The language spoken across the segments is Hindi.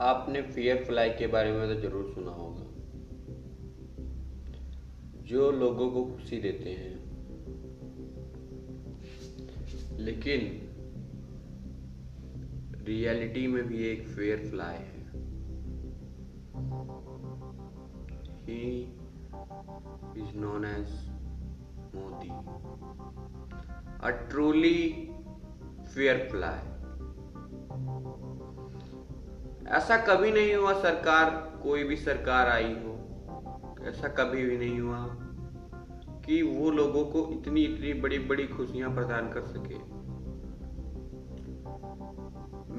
आपने फेयर फ्लाई के बारे में तो ज़रूर सुना होगा। जो लोगों को खुशी देते हैं। लेकिन रियलिटी में भी एक फेयर फ्लाई है। He is known as Modi. A truly fair fly ऐसा कभी नहीं हुआ सरकार, कोई भी सरकार आई हो। ऐसा कभी भी नहीं हुआ कि वो लोगों को इतनी इतनी बड़ी बड़ी खुशियाँ प्रदान कर सके।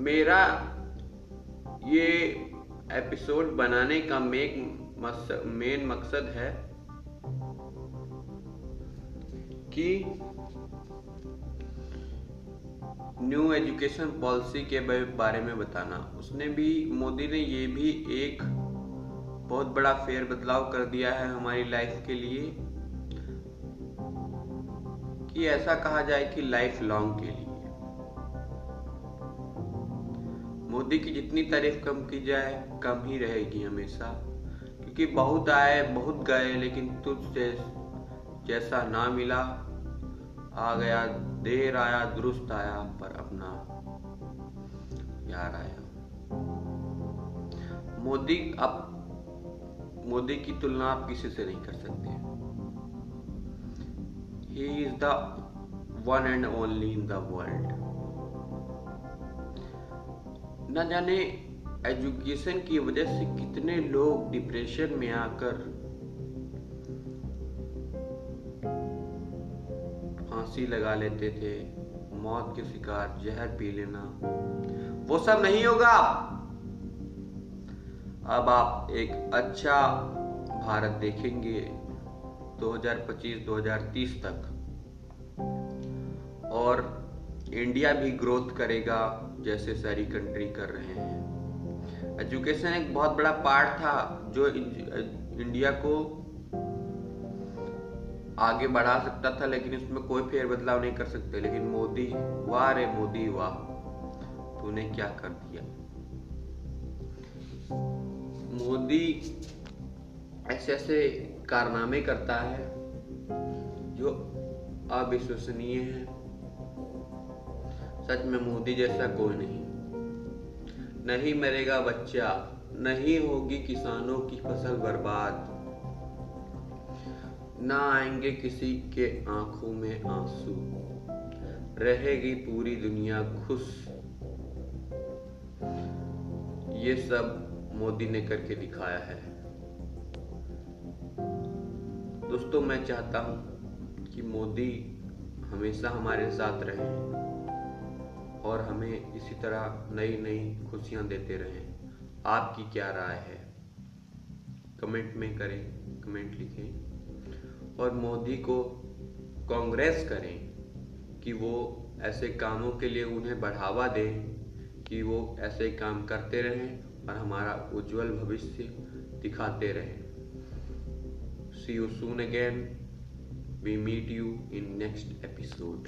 मेरा ये एपिसोड बनाने का मेन मकसद है कि न्यू एजुकेशन पॉलिसी के बारे में बताना। उसने भी, मोदी ने ये भी एक बहुत बड़ा फेर बदलाव कर दिया है हमारी लाइफ के लिए, कि ऐसा कहा जाए कि लाइफ लॉन्ग के लिए। मोदी की जितनी तारीफ़ कम की जाए, कम ही रहेगी हमेशा, क्योंकि बहुत आए, बहुत गए, लेकिन तुझ जैसा ना मिला आ गया देर आया, दुरुस्त आया, पर अपना यार आया। मोदी अब, मोदी की तुलना आप किसी से नहीं कर सकते। He is the one and only in the world न जाने एजुकेशन की वजह से कितने लोग डिप्रेशन में आकर फांसी लगा लेते थे, मौत के शिकार, जहर पी लेना। वो सब नहीं होगा। अब आप एक अच्छा भारत देखेंगे 2025-2030 तक। और इंडिया भी ग्रोथ करेगा, जैसे सारी कंट्री कर रहे हैं। एजुकेशन एक बहुत बड़ा पार्ट था, जो इंडिया को आगे बढ़ा सकता था, लेकिन उसमें कोई फेर बदलाव नहीं कर सकते। लेकिन मोदी, वाह रे मोदी, वाह। तूने क्या कर दिया? मोदी ऐसे ऐसे कारनामे करता है, जो अविश्वसनीय है। सच में मोदी जैसा कोई नहीं। नहीं मरेगा बच्चा, नहीं होगी किसानों की फ़सल बर्बाद। ना आएँगे किसी के आँखों में आँसू। रहेगी पूरी दुनिया खुश। ये सब मोदी ने करके दिखाया है। दोस्तों, मैं चाहता हूँ कि मोदी हमेशा हमारे साथ रहे और हमें इसी तरह नई नई खुशियाँ देते रहें। आपकी क्या राय है? कमेंट में करें, कमेंट लिखें। और मोदी को कांग्रेस करें कि वो ऐसे कामों के लिए उन्हें बढ़ावा दें, कि वो ऐसे काम करते रहें और हमारा उज्जवल भविष्य दिखाते रहें। See you soon again we meet you in next episode